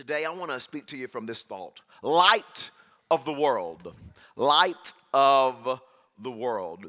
Today, I want to speak to you from this thought light of the world. Light of the world.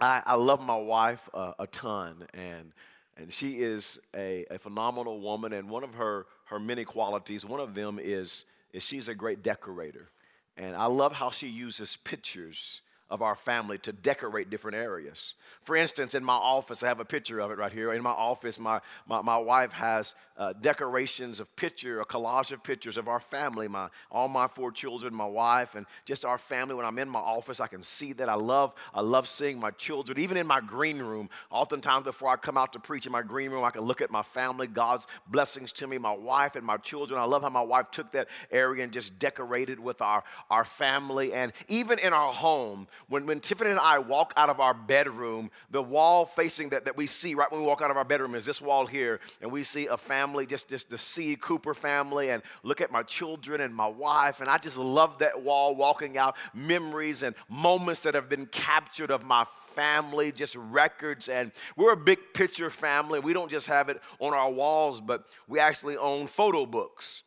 I, I love my wife uh, a ton, and, and she is a, a phenomenal woman. And one of her, her many qualities, one of them is, is she's a great decorator. And I love how she uses pictures of our family to decorate different areas. For instance, in my office, I have a picture of it right here. In my office, my, my, my wife has uh, decorations of picture, a collage of pictures of our family, my, all my four children, my wife, and just our family. When I'm in my office, I can see that. I love, I love seeing my children. Even in my green room, oftentimes before I come out to preach in my green room, I can look at my family, God's blessings to me, my wife and my children. I love how my wife took that area and just decorated with our, our family. And even in our home, when, when Tiffany and I walk out of our bedroom, the wall facing that, that we see right when we walk out of our bedroom is this wall here, and we see a family, just, just the C. Cooper family, and look at my children and my wife, and I just love that wall walking out, memories and moments that have been captured of my family, just records. And we're a big picture family. We don't just have it on our walls, but we actually own photo books.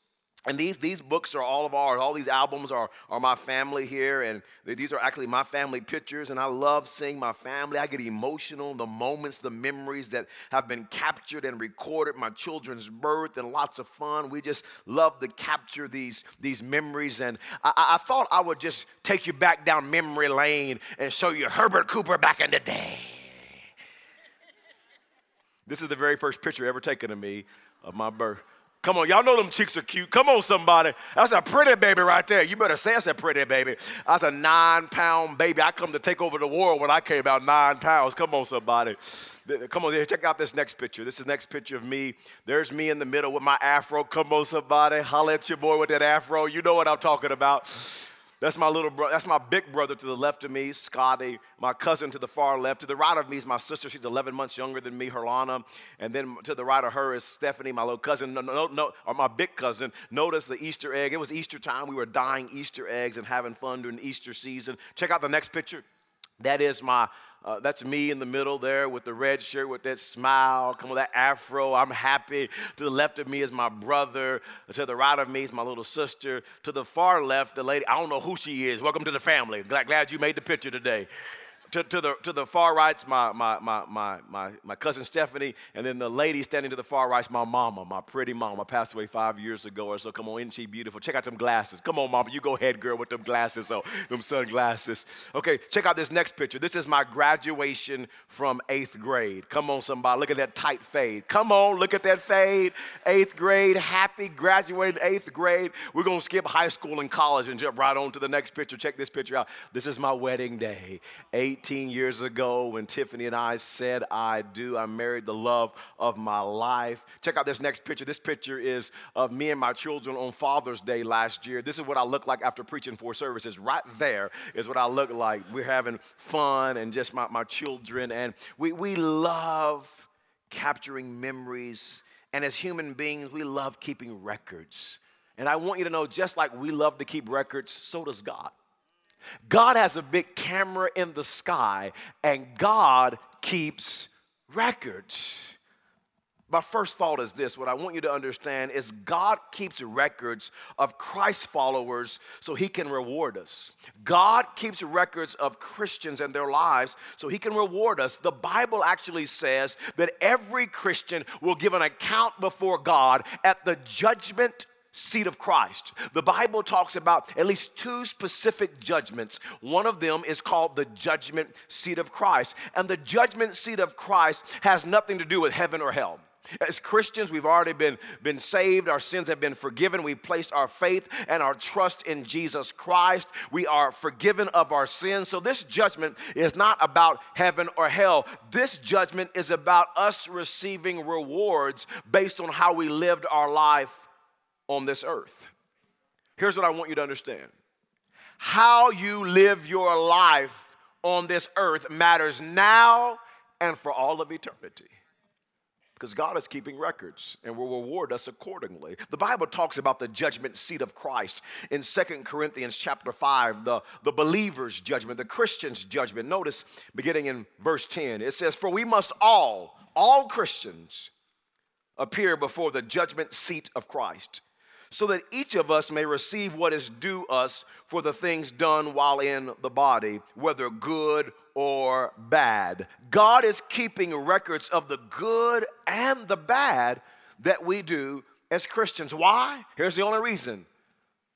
And these, these books are all of ours. All these albums are, are my family here. And these are actually my family pictures. And I love seeing my family. I get emotional, the moments, the memories that have been captured and recorded, my children's birth, and lots of fun. We just love to capture these, these memories. And I, I thought I would just take you back down memory lane and show you Herbert Cooper back in the day. This is the very first picture ever taken of me of my birth. Come on, y'all know them cheeks are cute. Come on, somebody. That's a pretty baby right there. You better say that's a pretty baby. That's a nine pound baby. I come to take over the world when I came out nine pounds. Come on, somebody. Come on, check out this next picture. This is the next picture of me. There's me in the middle with my afro. Come on, somebody. Holla at your boy with that afro. You know what I'm talking about. That's my little brother. That's my big brother to the left of me, Scotty. My cousin to the far left. To the right of me is my sister. She's 11 months younger than me, Herlana. And then to the right of her is Stephanie, my little cousin, no, no, no, or my big cousin. Notice the Easter egg. It was Easter time. We were dyeing Easter eggs and having fun during Easter season. Check out the next picture. That is my uh, that's me in the middle there with the red shirt, with that smile, come with that afro. I'm happy. To the left of me is my brother. To the right of me is my little sister. To the far left, the lady, I don't know who she is. Welcome to the family. Glad, glad you made the picture today to, to, the, to the far right's my, my, my, my, my, my cousin Stephanie, and then the lady standing to the far right's my mama, my pretty mama, passed away five years ago or so. Come on, isn't she beautiful? Check out them glasses. Come on, mama, you go ahead, girl, with them glasses, oh, them sunglasses. Okay, check out this next picture. This is my graduation from eighth grade. Come on, somebody, look at that tight fade. Come on, look at that fade. Eighth grade, happy, graduated eighth grade. We're gonna skip high school and college and jump right on to the next picture. Check this picture out. This is my wedding day. Eight 18 years ago when Tiffany and I said I do. I married the love of my life. Check out this next picture. This picture is of me and my children on Father's Day last year. This is what I look like after preaching four services. Right there is what I look like. We're having fun and just my, my children. And we, we love capturing memories. And as human beings, we love keeping records. And I want you to know just like we love to keep records, so does God. God has a big camera in the sky, and God keeps records. My first thought is this what I want you to understand is God keeps records of Christ followers so he can reward us. God keeps records of Christians and their lives so he can reward us. The Bible actually says that every Christian will give an account before God at the judgment seat of Christ. The Bible talks about at least two specific judgments. One of them is called the judgment seat of Christ. And the judgment seat of Christ has nothing to do with heaven or hell. As Christians, we've already been, been saved. Our sins have been forgiven. We've placed our faith and our trust in Jesus Christ. We are forgiven of our sins. So, this judgment is not about heaven or hell. This judgment is about us receiving rewards based on how we lived our life on this earth. Here's what I want you to understand how you live your life on this earth matters now and for all of eternity. Because God is keeping records and will reward us accordingly. The Bible talks about the judgment seat of Christ in Second Corinthians chapter 5, the, the believer's judgment, the Christian's judgment. Notice beginning in verse 10, it says, For we must all, all Christians, appear before the judgment seat of Christ so that each of us may receive what is due us for the things done while in the body, whether good or bad. God is keeping records of the good and the bad that we do as Christians. Why? Here's the only reason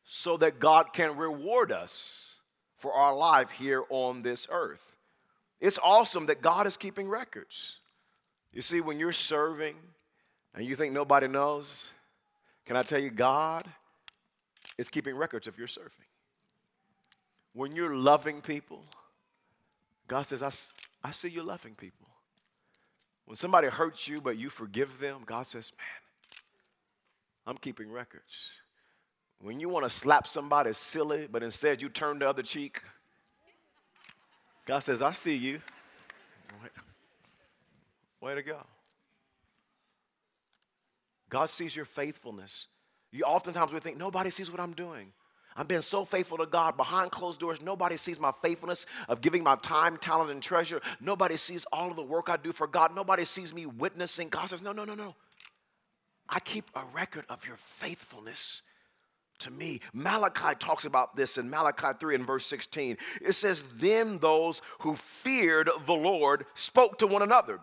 so that God can reward us for our life here on this earth. It's awesome that God is keeping records. You see, when you're serving and you think nobody knows, can I tell you, God is keeping records of your serving. When you're loving people, God says, I, I see you loving people. When somebody hurts you but you forgive them, God says, Man, I'm keeping records. When you want to slap somebody silly, but instead you turn the other cheek, God says, I see you. Way to go. God sees your faithfulness. You oftentimes we think nobody sees what I'm doing. I've been so faithful to God behind closed doors. Nobody sees my faithfulness of giving my time, talent, and treasure. Nobody sees all of the work I do for God. Nobody sees me witnessing. God says, No, no, no, no. I keep a record of your faithfulness to me. Malachi talks about this in Malachi 3 and verse 16. It says, Then those who feared the Lord spoke to one another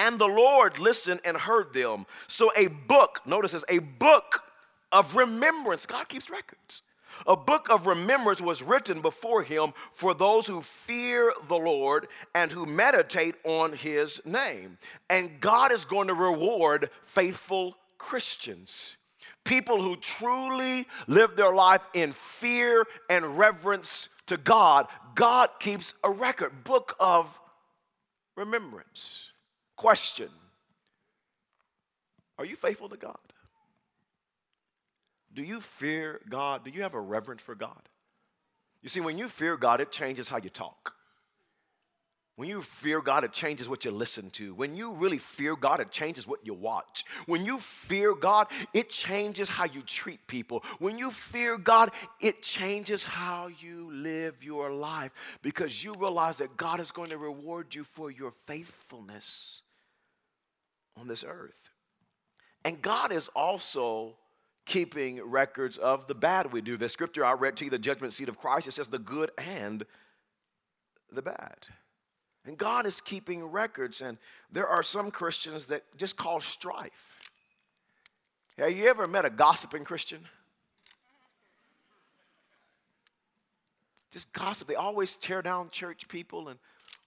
and the Lord listened and heard them. So a book, notice this, a book of remembrance. God keeps records. A book of remembrance was written before him for those who fear the Lord and who meditate on his name. And God is going to reward faithful Christians. People who truly live their life in fear and reverence to God. God keeps a record, book of remembrance. Question Are you faithful to God? Do you fear God? Do you have a reverence for God? You see, when you fear God, it changes how you talk. When you fear God, it changes what you listen to. When you really fear God, it changes what you watch. When you fear God, it changes how you treat people. When you fear God, it changes how you live your life because you realize that God is going to reward you for your faithfulness on this earth. And God is also keeping records of the bad we do. The scripture I read to you, the judgment seat of Christ, it says the good and the bad. And God is keeping records, and there are some Christians that just cause strife. Have you ever met a gossiping Christian? Just gossip. They always tear down church people and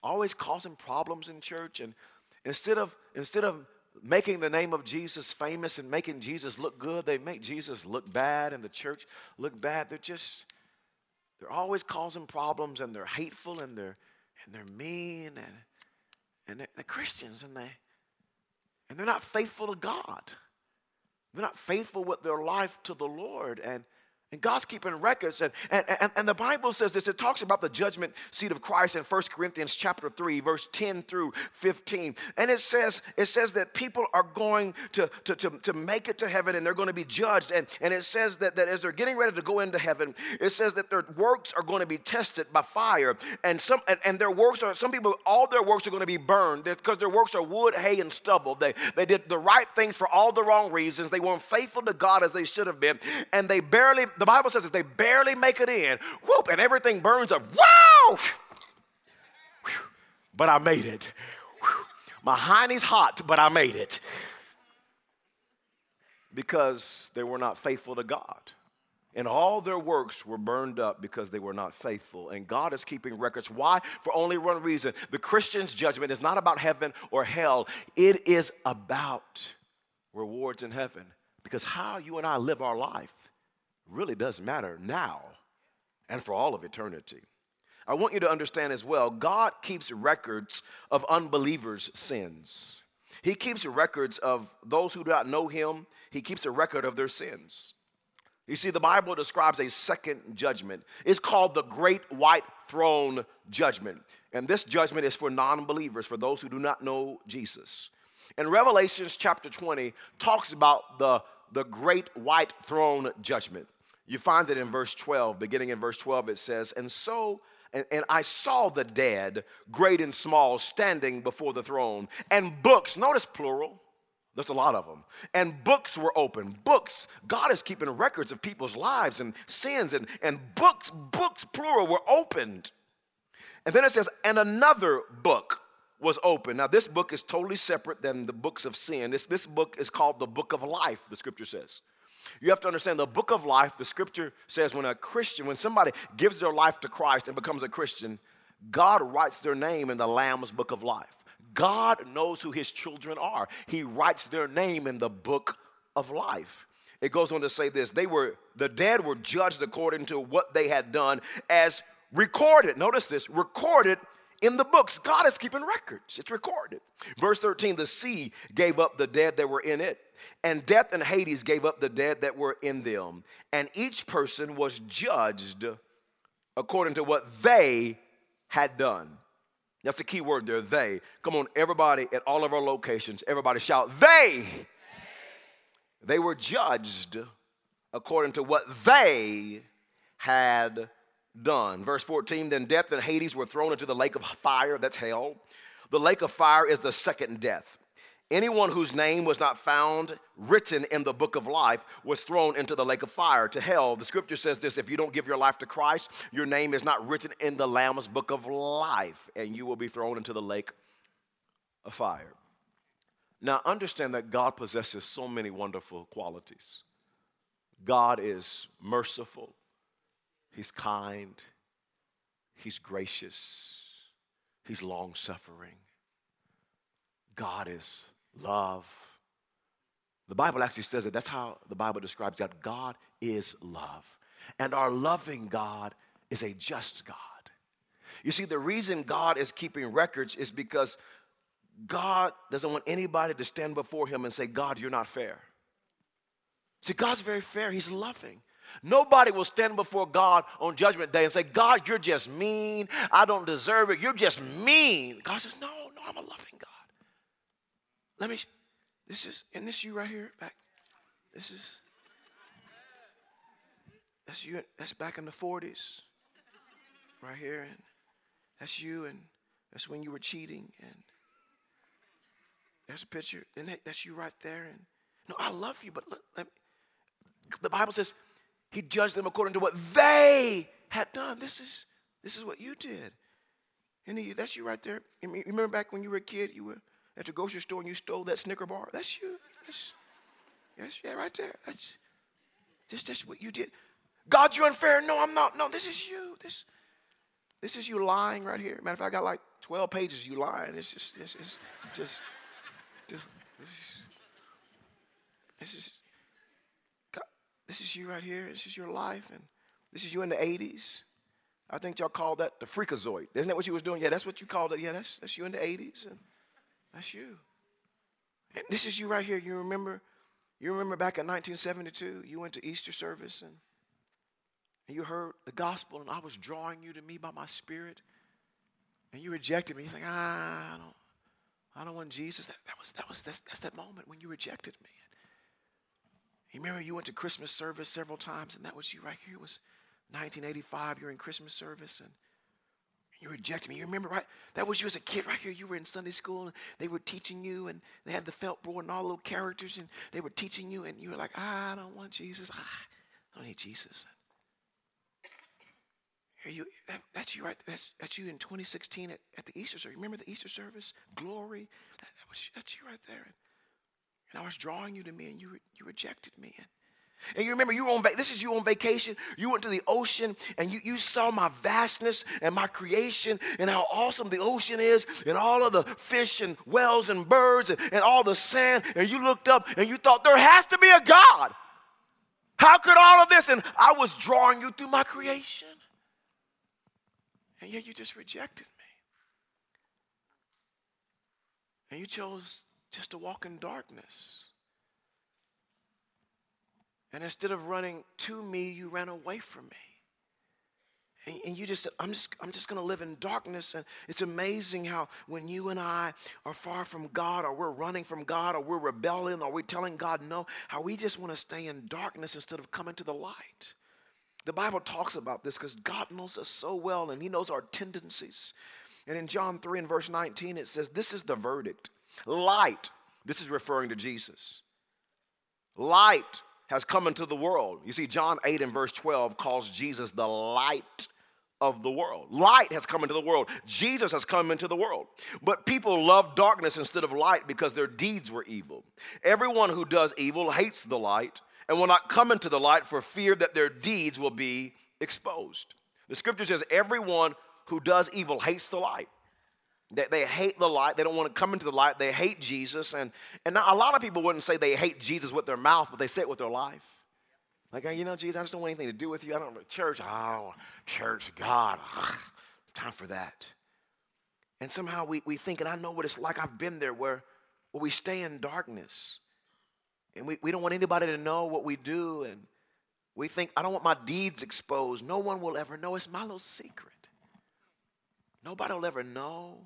always causing problems in church. And instead of instead of making the name of Jesus famous and making Jesus look good, they make Jesus look bad and the church look bad. They're just they're always causing problems and they're hateful and they're and they're mean and, and they're, they're Christians and they and they're not faithful to God. They're not faithful with their life to the Lord. And and God's keeping records. And, and, and, and, the Bible says this. It talks about the judgment seat of Christ in 1 Corinthians chapter 3, verse 10 through 15. And it says, it says that people are going to, to, to, to make it to heaven and they're going to be judged. And, and it says that, that as they're getting ready to go into heaven, it says that their works are going to be tested by fire. And some and, and their works are, some people, all their works are going to be burned because their works are wood, hay, and stubble. They, they did the right things for all the wrong reasons. They weren't faithful to God as they should have been. And they barely, the Bible says that they barely make it in, whoop, and everything burns up. Wow! But I made it. My hiney's hot, but I made it. Because they were not faithful to God. And all their works were burned up because they were not faithful. And God is keeping records. Why? For only one reason. The Christian's judgment is not about heaven or hell, it is about rewards in heaven. Because how you and I live our life really does matter now and for all of eternity. I want you to understand as well God keeps records of unbelievers' sins. He keeps records of those who do not know Him, He keeps a record of their sins. You see, the Bible describes a second judgment. It's called the Great White Throne Judgment. And this judgment is for non believers, for those who do not know Jesus. And Revelations chapter 20 talks about the, the great white throne judgment. You find it in verse 12. Beginning in verse 12, it says, And so, and, and, I saw the dead, great and small, standing before the throne, and books, notice plural, There's a lot of them. And books were open. Books. God is keeping records of people's lives and sins, and, and books, books, plural, were opened. And then it says, and another book was open. Now, this book is totally separate than the books of sin. This, this book is called the book of life, the scripture says. You have to understand the book of life, the scripture says when a Christian, when somebody gives their life to Christ and becomes a Christian, God writes their name in the Lamb's book of life. God knows who his children are. He writes their name in the book of life. It goes on to say this they were, the dead were judged according to what they had done as recorded. Notice this recorded in the books. God is keeping records, it's recorded. Verse 13 the sea gave up the dead that were in it, and death and Hades gave up the dead that were in them. And each person was judged according to what they had done. That's the key word there, they. Come on, everybody at all of our locations, everybody shout, they. They were judged according to what they had done. Verse 14 Then death and Hades were thrown into the lake of fire, that's hell. The lake of fire is the second death. Anyone whose name was not found written in the book of life was thrown into the lake of fire, to hell. The scripture says this if you don't give your life to Christ, your name is not written in the Lamb's book of life, and you will be thrown into the lake of fire. Now, understand that God possesses so many wonderful qualities. God is merciful, He's kind, He's gracious, He's long suffering. God is love. The Bible actually says it. That's how the Bible describes God. God is love. And our loving God is a just God. You see, the reason God is keeping records is because God doesn't want anybody to stand before Him and say, God, you're not fair. See, God's very fair, He's loving. Nobody will stand before God on Judgment Day and say, God, you're just mean. I don't deserve it. You're just mean. God says, No, no, I'm a loving God. Let me, this is, and this you right here, back. This is, that's you, that's back in the 40s, right here. And that's you, and that's when you were cheating. And there's a picture, and that, that's you right there. And no, I love you, but look, me, the Bible says he judged them according to what they had done. This is, this is what you did. And he, that's you right there. Remember back when you were a kid, you were at the grocery store and you stole that Snicker bar. That's you. That's, that's yeah, right there. That's just that's what you did. God, you're unfair. No, I'm not. No, this is you. This this is you lying right here. Matter of fact, I got like 12 pages you lying. It's just it's, it's just just this is, this is this is you right here. This is your life, and this is you in the 80s. I think y'all called that the freakazoid. Isn't that what you was doing? Yeah, that's what you called it. Yeah, that's that's you in the 80s. And that's you. And this is you right here. You remember, you remember back in 1972, you went to Easter service and, and you heard the gospel, and I was drawing you to me by my spirit, and you rejected me. He's like, ah, I don't, I don't want Jesus. That, that was that was that's, that's that moment when you rejected me. You remember you went to Christmas service several times, and that was you right here. It was 1985. You're in Christmas service, and you rejected me. You remember, right? That was you as a kid right here. You were in Sunday school and they were teaching you and they had the felt board and all little characters and they were teaching you and you were like, I don't want Jesus. I don't need Jesus. Here you, that, that's you right. That's, that's you in 2016 at, at the Easter service. Remember the Easter service? Glory. That, that was, that's you right there. And I was drawing you to me and you, you rejected me. And you remember you were on this is you on vacation. You went to the ocean and you, you saw my vastness and my creation and how awesome the ocean is and all of the fish and whales and birds and, and all the sand. And you looked up and you thought there has to be a God. How could all of this? And I was drawing you through my creation. And yet you just rejected me. And you chose just to walk in darkness. And instead of running to me, you ran away from me. And, and you just said, I'm just, I'm just going to live in darkness. And it's amazing how when you and I are far from God, or we're running from God, or we're rebelling, or we're telling God no, how we just want to stay in darkness instead of coming to the light. The Bible talks about this because God knows us so well and He knows our tendencies. And in John 3 and verse 19, it says, This is the verdict light This is referring to Jesus. Light has come into the world. You see, John 8 and verse 12 calls Jesus the light of the world. Light has come into the world. Jesus has come into the world. But people love darkness instead of light because their deeds were evil. Everyone who does evil hates the light and will not come into the light for fear that their deeds will be exposed. The scripture says, everyone who does evil hates the light. They, they hate the light. They don't want to come into the light. They hate Jesus. And, and a lot of people wouldn't say they hate Jesus with their mouth, but they say it with their life. Like, you know, Jesus, I just don't want anything to do with you. I don't church. Oh, church, God, ugh, time for that. And somehow we, we think, and I know what it's like. I've been there where, where we stay in darkness. And we, we don't want anybody to know what we do. And we think, I don't want my deeds exposed. No one will ever know. It's my little secret. Nobody will ever know.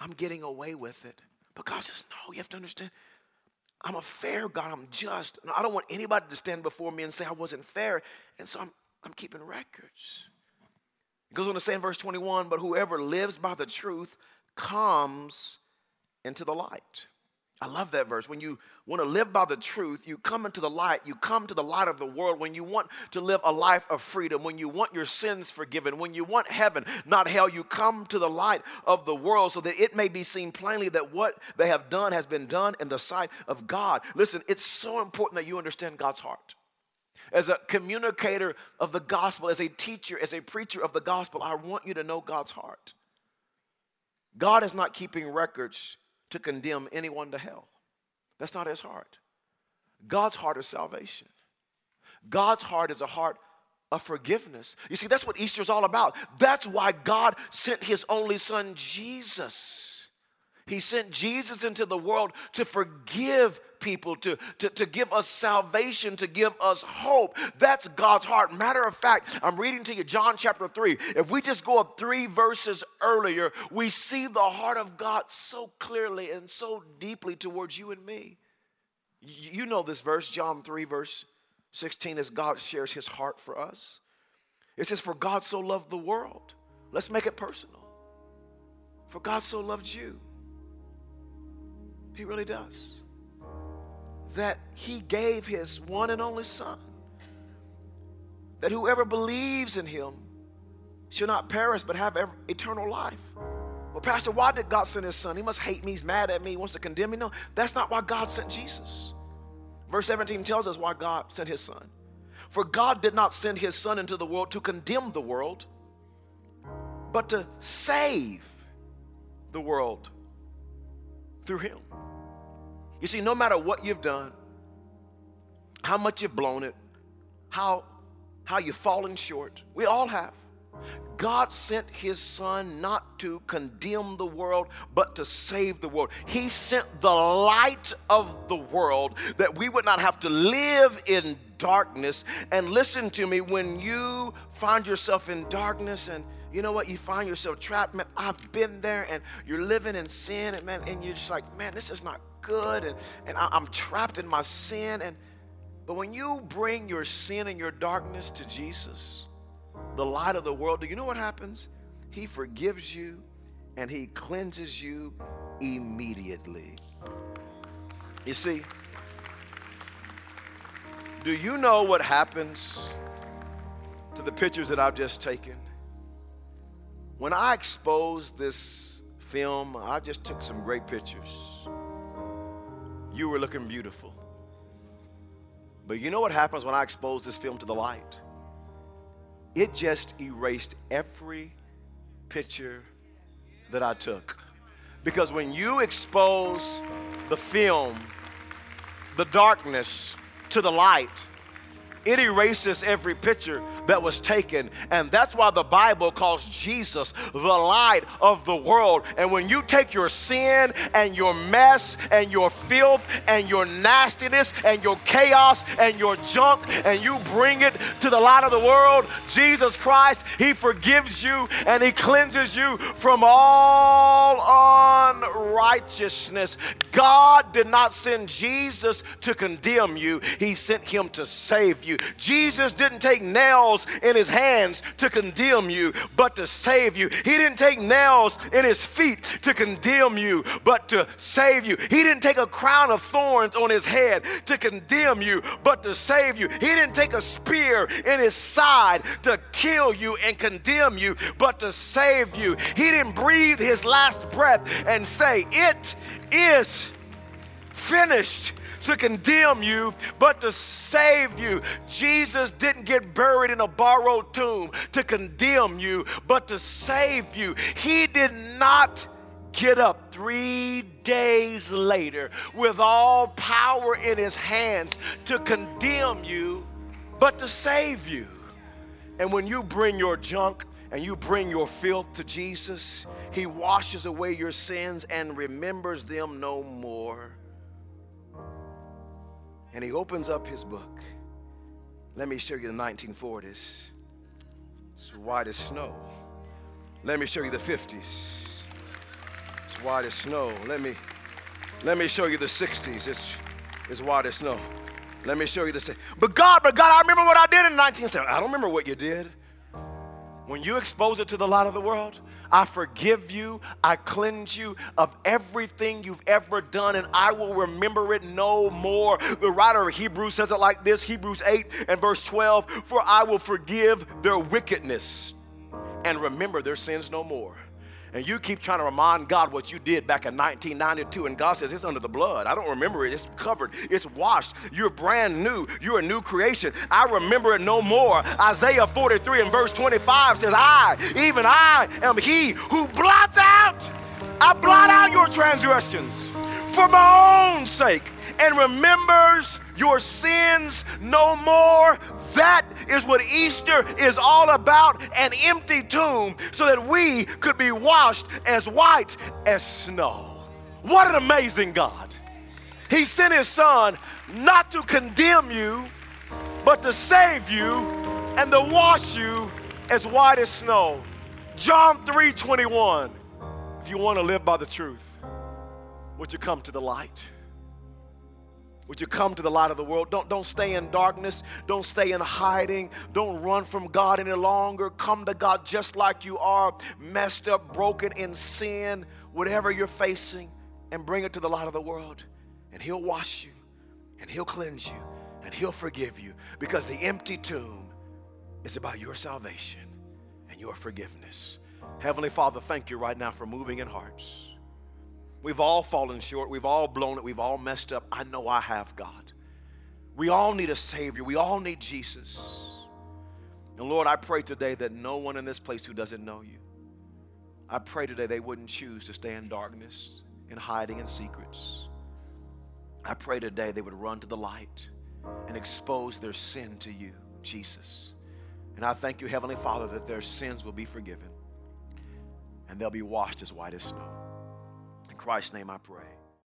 I'm getting away with it. But God says, no, you have to understand. I'm a fair God. I'm just. I don't want anybody to stand before me and say I wasn't fair. And so I'm, I'm keeping records. It goes on to say in verse 21 but whoever lives by the truth comes into the light. I love that verse. When you want to live by the truth, you come into the light. You come to the light of the world. When you want to live a life of freedom, when you want your sins forgiven, when you want heaven, not hell, you come to the light of the world so that it may be seen plainly that what they have done has been done in the sight of God. Listen, it's so important that you understand God's heart. As a communicator of the gospel, as a teacher, as a preacher of the gospel, I want you to know God's heart. God is not keeping records to condemn anyone to hell. That's not his heart. God's heart is salvation. God's heart is a heart of forgiveness. You see, that's what Easter is all about. That's why God sent his only son, Jesus. He sent Jesus into the world to forgive people, to, to, to give us salvation, to give us hope. That's God's heart. Matter of fact, I'm reading to you John chapter 3. If we just go up three verses earlier, we see the heart of God so clearly and so deeply towards you and me. You know this verse, John 3, verse 16, as God shares his heart for us. It says, For God so loved the world. Let's make it personal. For God so loved you. He really does that he gave his one and only son. That whoever believes in him shall not perish but have eternal life. Well, Pastor, why did God send his son? He must hate me, he's mad at me, he wants to condemn me. No, that's not why God sent Jesus. Verse 17 tells us why God sent his son. For God did not send his son into the world to condemn the world, but to save the world through him. You see, no matter what you've done, how much you've blown it, how, how you've fallen short, we all have. God sent his son not to condemn the world, but to save the world. He sent the light of the world that we would not have to live in darkness. And listen to me, when you find yourself in darkness and you know what? You find yourself trapped, man. I've been there, and you're living in sin, and man, and you're just like, man, this is not good, and, and I, I'm trapped in my sin. And but when you bring your sin and your darkness to Jesus, the light of the world, do you know what happens? He forgives you and he cleanses you immediately. You see, do you know what happens to the pictures that I've just taken? When I exposed this film, I just took some great pictures. You were looking beautiful. But you know what happens when I expose this film to the light? It just erased every picture that I took. Because when you expose the film, the darkness to the light, it erases every picture that was taken. And that's why the Bible calls Jesus the light of the world. And when you take your sin and your mess and your filth and your nastiness and your chaos and your junk and you bring it to the light of the world, Jesus Christ, He forgives you and He cleanses you from all unrighteousness. God did not send Jesus to condemn you, He sent Him to save you. You. Jesus didn't take nails in his hands to condemn you, but to save you. He didn't take nails in his feet to condemn you, but to save you. He didn't take a crown of thorns on his head to condemn you, but to save you. He didn't take a spear in his side to kill you and condemn you, but to save you. He didn't breathe his last breath and say, It is finished to condemn you, but to save you. Jesus didn't get buried in a borrowed tomb to condemn you, but to save you. He did not get up three days later with all power in his hands to condemn you, but to save you. And when you bring your junk and you bring your filth to Jesus, he washes away your sins and remembers them no more and he opens up his book. Let me show you the 1940s. It's white as snow. Let me show you the 50s. It's white as snow. Let me let me show you the 60s. It's it's white as snow. Let me show you the. But God, but God, I remember what I did in 1970. I don't remember what you did. When you expose it to the light of the world, I forgive you, I cleanse you of everything you've ever done, and I will remember it no more. The writer of Hebrews says it like this Hebrews 8 and verse 12 For I will forgive their wickedness and remember their sins no more and you keep trying to remind God what you did back in 1992, and God says it's under the blood. I don't remember it. It's covered. It's washed. You're brand new. You're a new creation. I remember it no more. Isaiah 43 and verse 25 says, I, even I, am he who blots out. I blot out your transgressions for my own sake and remembers your sins no more. That is what Easter is all about an empty tomb so that we could be washed as white as snow. What an amazing God! He sent His Son not to condemn you, but to save you and to wash you as white as snow. John 3 21. If you want to live by the truth, would you come to the light? Would you come to the light of the world? Don't, don't stay in darkness. Don't stay in hiding. Don't run from God any longer. Come to God just like you are, messed up, broken in sin, whatever you're facing, and bring it to the light of the world. And He'll wash you, and He'll cleanse you, and He'll forgive you because the empty tomb is about your salvation and your forgiveness. Heavenly Father, thank you right now for moving in hearts. We've all fallen short. We've all blown it. We've all messed up. I know I have, God. We all need a Savior. We all need Jesus. And Lord, I pray today that no one in this place who doesn't know you, I pray today they wouldn't choose to stay in darkness, in hiding in secrets. I pray today they would run to the light and expose their sin to you, Jesus. And I thank you, Heavenly Father, that their sins will be forgiven and they'll be washed as white as snow. Christ's name I pray.